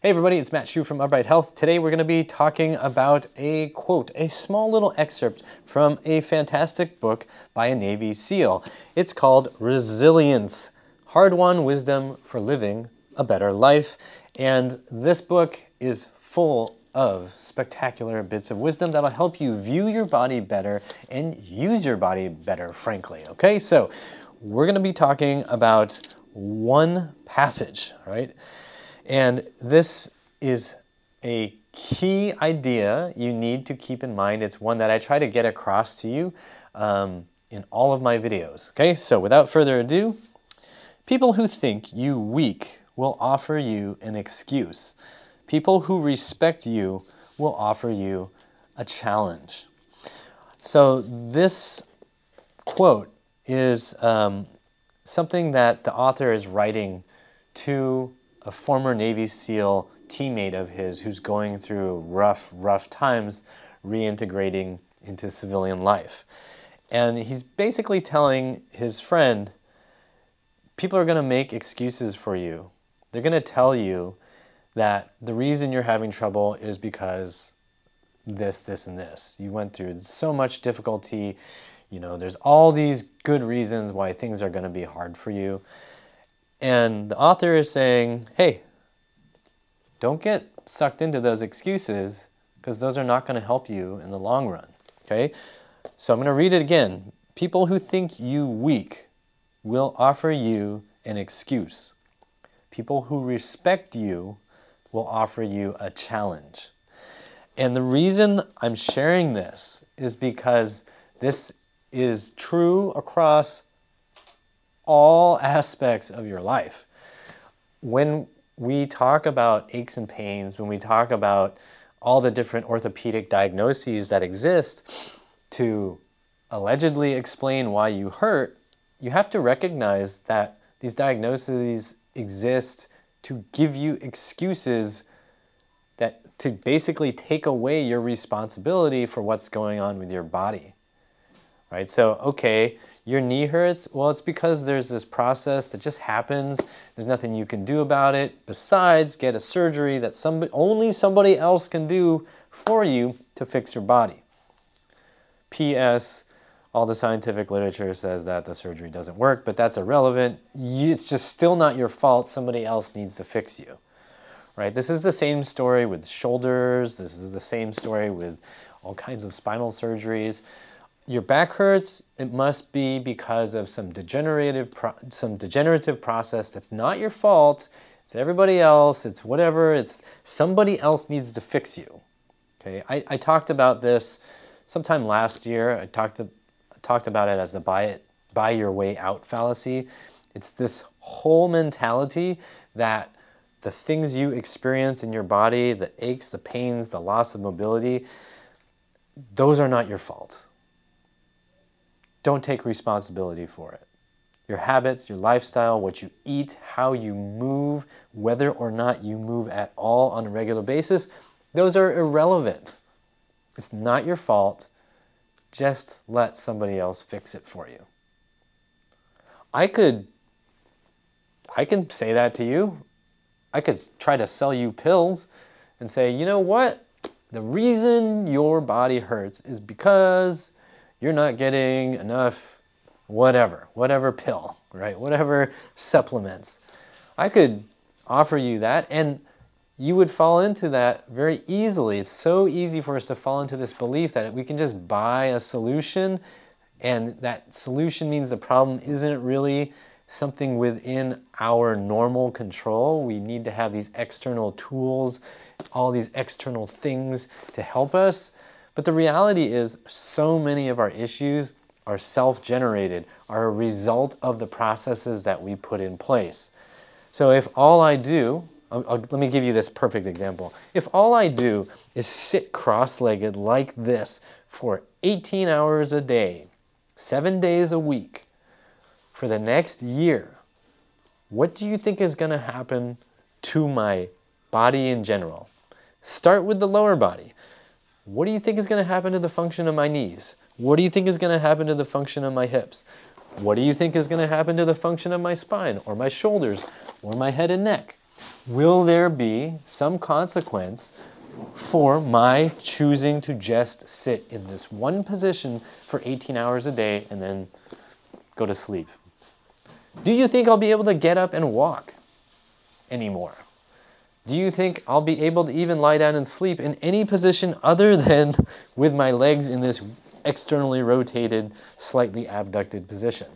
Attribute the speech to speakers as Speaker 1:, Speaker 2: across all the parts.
Speaker 1: Hey everybody, it's Matt Hsu from Upright Health. Today we're going to be talking about a quote, a small little excerpt from a fantastic book by a Navy SEAL. It's called Resilience Hard Won Wisdom for Living a Better Life. And this book is full of spectacular bits of wisdom that'll help you view your body better and use your body better, frankly. Okay, so we're going to be talking about one passage, right? And this is a key idea you need to keep in mind. It's one that I try to get across to you um, in all of my videos. Okay, so without further ado, people who think you weak will offer you an excuse. People who respect you will offer you a challenge. So this quote is um, something that the author is writing to a former Navy SEAL teammate of his who's going through rough, rough times reintegrating into civilian life. And he's basically telling his friend, people are going to make excuses for you. They're going to tell you that the reason you're having trouble is because this, this, and this. You went through so much difficulty. You know, there's all these good reasons why things are going to be hard for you. And the author is saying, hey, don't get sucked into those excuses because those are not going to help you in the long run. Okay? So I'm going to read it again. People who think you weak will offer you an excuse. People who respect you will offer you a challenge. And the reason I'm sharing this is because this is true across all aspects of your life. When we talk about aches and pains, when we talk about all the different orthopedic diagnoses that exist to allegedly explain why you hurt, you have to recognize that these diagnoses exist to give you excuses that to basically take away your responsibility for what's going on with your body. Right? So, okay, your knee hurts? Well, it's because there's this process that just happens. There's nothing you can do about it besides get a surgery that somebody, only somebody else can do for you to fix your body. P.S. All the scientific literature says that the surgery doesn't work, but that's irrelevant. It's just still not your fault. Somebody else needs to fix you. Right? This is the same story with shoulders. This is the same story with all kinds of spinal surgeries your back hurts, it must be because of some degenerative, some degenerative process that's not your fault. It's everybody else. It's whatever. It's somebody else needs to fix you. Okay, I, I talked about this sometime last year. I talked to, talked about it as the buy it buy your way out fallacy. It's this whole mentality that the things you experience in your body, the aches, the pains, the loss of mobility, those are not your fault don't take responsibility for it. Your habits, your lifestyle, what you eat, how you move, whether or not you move at all on a regular basis, those are irrelevant. It's not your fault. Just let somebody else fix it for you. I could I can say that to you. I could try to sell you pills and say, "You know what? The reason your body hurts is because you're not getting enough whatever, whatever pill, right? Whatever supplements. I could offer you that and you would fall into that very easily. It's so easy for us to fall into this belief that we can just buy a solution and that solution means the problem isn't really something within our normal control. We need to have these external tools, all these external things to help us. But the reality is, so many of our issues are self generated, are a result of the processes that we put in place. So if all I do, I'll, I'll, let me give you this perfect example. If all I do is sit cross legged like this for 18 hours a day, seven days a week, for the next year, what do you think is going to happen to my body in general? Start with the lower body. What do you think is going to happen to the function of my knees? What do you think is going to happen to the function of my hips? What do you think is going to happen to the function of my spine or my shoulders or my head and neck? Will there be some consequence for my choosing to just sit in this one position for 18 hours a day and then go to sleep? Do you think I'll be able to get up and walk anymore? Do you think I'll be able to even lie down and sleep in any position other than with my legs in this externally rotated, slightly abducted position?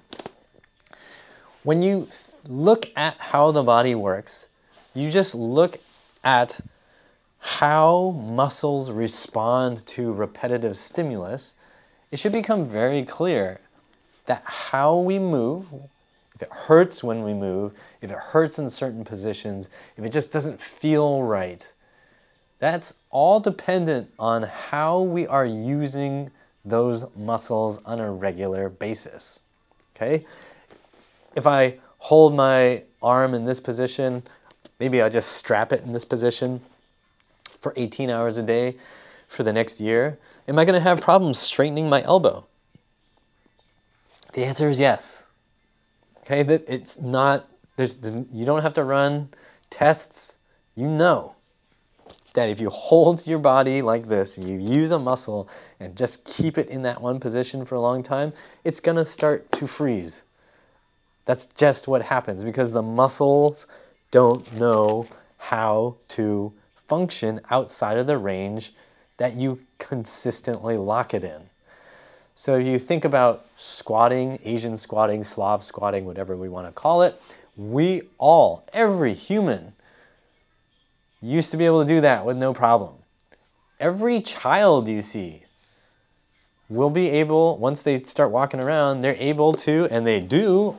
Speaker 1: When you look at how the body works, you just look at how muscles respond to repetitive stimulus, it should become very clear that how we move, if it hurts when we move, if it hurts in certain positions, if it just doesn't feel right, that's all dependent on how we are using those muscles on a regular basis. Okay? If I hold my arm in this position, maybe I'll just strap it in this position for 18 hours a day for the next year. Am I going to have problems straightening my elbow? The answer is yes. Okay, that it's not there's you don't have to run tests. You know that if you hold your body like this, you use a muscle and just keep it in that one position for a long time, it's going to start to freeze. That's just what happens because the muscles don't know how to function outside of the range that you consistently lock it in. So if you think about squatting, Asian squatting, Slav squatting, whatever we want to call it, we all, every human, used to be able to do that with no problem. Every child you see will be able, once they start walking around, they're able to, and they do,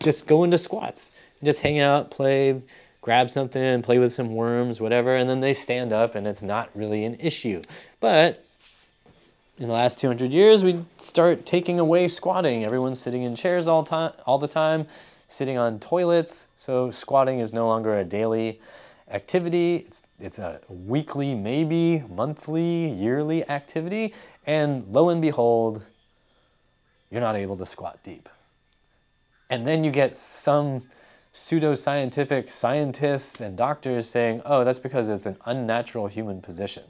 Speaker 1: just go into squats. Just hang out, play, grab something, play with some worms, whatever, and then they stand up and it's not really an issue. But in the last 200 years, we start taking away squatting. Everyone's sitting in chairs all, time, all the time, sitting on toilets. So squatting is no longer a daily activity. It's, it's a weekly, maybe monthly, yearly activity. And lo and behold, you're not able to squat deep. And then you get some pseudoscientific scientists and doctors saying, oh, that's because it's an unnatural human position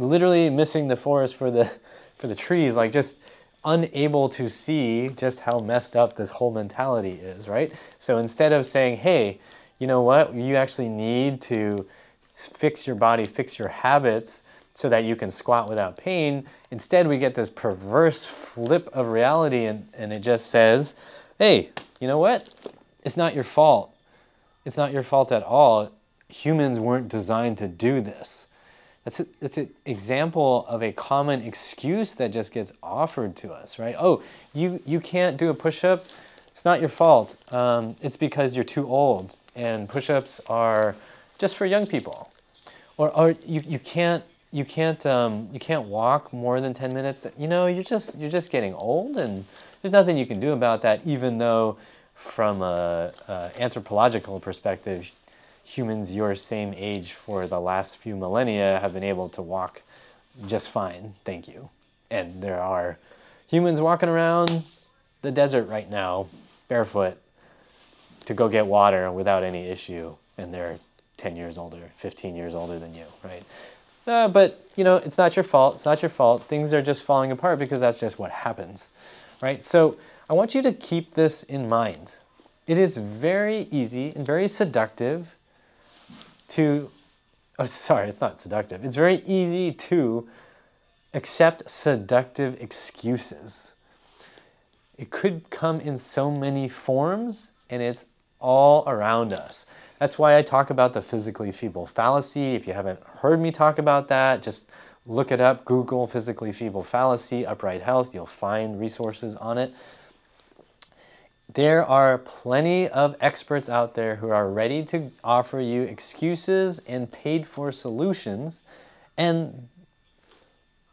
Speaker 1: literally missing the forest for the for the trees, like just unable to see just how messed up this whole mentality is, right? So instead of saying, hey, you know what, you actually need to fix your body, fix your habits so that you can squat without pain, instead we get this perverse flip of reality and, and it just says, hey, you know what? It's not your fault. It's not your fault at all. Humans weren't designed to do this. That's, a, that's an example of a common excuse that just gets offered to us, right? Oh, you, you can't do a push up. It's not your fault. Um, it's because you're too old, and push ups are just for young people. Or, or you, you can't, you, can't, um, you can't walk more than 10 minutes. You know, you're just, you're just getting old, and there's nothing you can do about that, even though, from an anthropological perspective, humans your same age for the last few millennia have been able to walk just fine, thank you. And there are humans walking around the desert right now, barefoot, to go get water without any issue, and they're 10 years older, 15 years older than you, right? Uh, but, you know, it's not your fault. It's not your fault. Things are just falling apart because that's just what happens, right? So I want you to keep this in mind. It is very easy and very seductive to, oh, sorry, it's not seductive. It's very easy to accept seductive excuses. It could come in so many forms, and it's all around us. That's why I talk about the physically feeble fallacy. If you haven't heard me talk about that, just look it up, Google physically feeble fallacy, upright health, you'll find resources on it. There are plenty of experts out there who are ready to offer you excuses and paid for solutions, and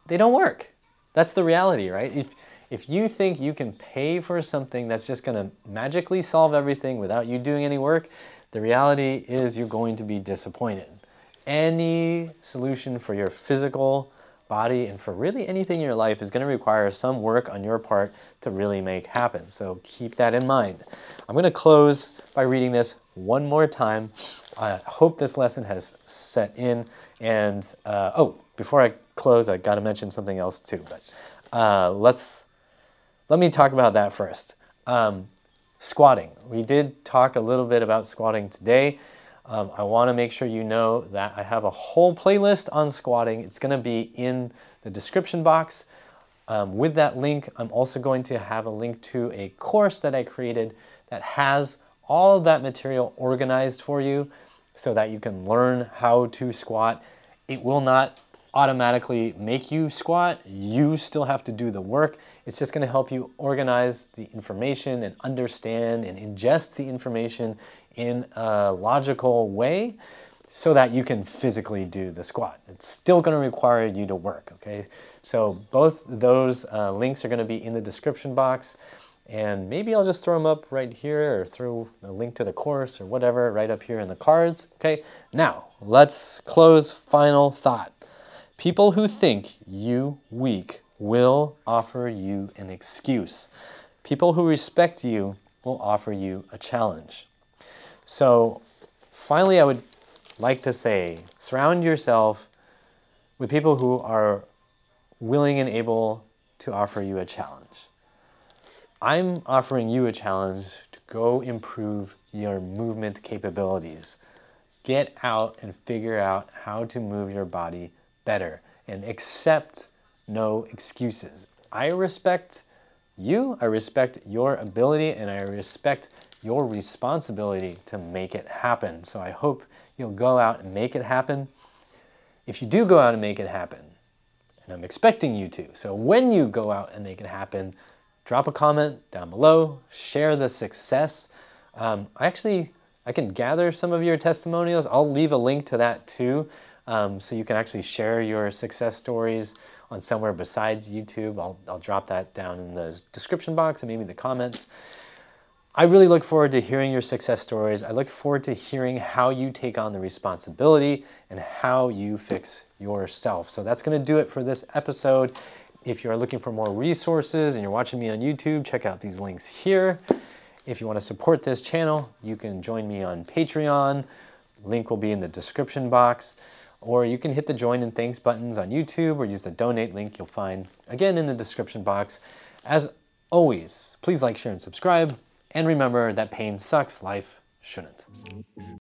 Speaker 1: they don't work. That's the reality, right? If, if you think you can pay for something that's just going to magically solve everything without you doing any work, the reality is you're going to be disappointed. Any solution for your physical body and for really anything in your life is going to require some work on your part to really make happen. So keep that in mind. I'm going to close by reading this one more time. I hope this lesson has set in. And uh, oh, before I close, I got to mention something else too. But uh, let's let me talk about that first. Um, squatting. We did talk a little bit about squatting today. Um, I want to make sure you know that I have a whole playlist on squatting. It's going to be in the description box. Um, with that link, I'm also going to have a link to a course that I created that has all of that material organized for you so that you can learn how to squat. It will not automatically make you squat. You still have to do the work. It's just going to help you organize the information and understand and ingest the information in a logical way so that you can physically do the squat. It's still going to require you to work, okay? So both those uh, links are going to be in the description box and maybe I'll just throw them up right here or throw a link to the course or whatever right up here in the cards, okay? Now, let's close final thought. People who think you weak will offer you an excuse. People who respect you will offer you a challenge. So, finally, I would like to say surround yourself with people who are willing and able to offer you a challenge. I'm offering you a challenge to go improve your movement capabilities. Get out and figure out how to move your body better and accept no excuses. I respect you, I respect your ability, and I respect your responsibility to make it happen. So I hope you'll go out and make it happen. If you do go out and make it happen, and I'm expecting you to, so when you go out and make it happen, drop a comment down below, share the success. Um, I actually, I can gather some of your testimonials. I'll leave a link to that too. Um, so you can actually share your success stories on somewhere besides YouTube. I'll, I'll drop that down in the description box and maybe the comments. I really look forward to hearing your success stories. I look forward to hearing how you take on the responsibility and how you fix yourself. So that's going to do it for this episode. If you're looking for more resources and you're watching me on YouTube, check out these links here. If you want to support this channel, you can join me on Patreon. Link will be in the description box or you can hit the join and thanks buttons on YouTube or use the donate link you'll find again in the description box. As always, please like, share, and subscribe. And remember that pain sucks, life shouldn't.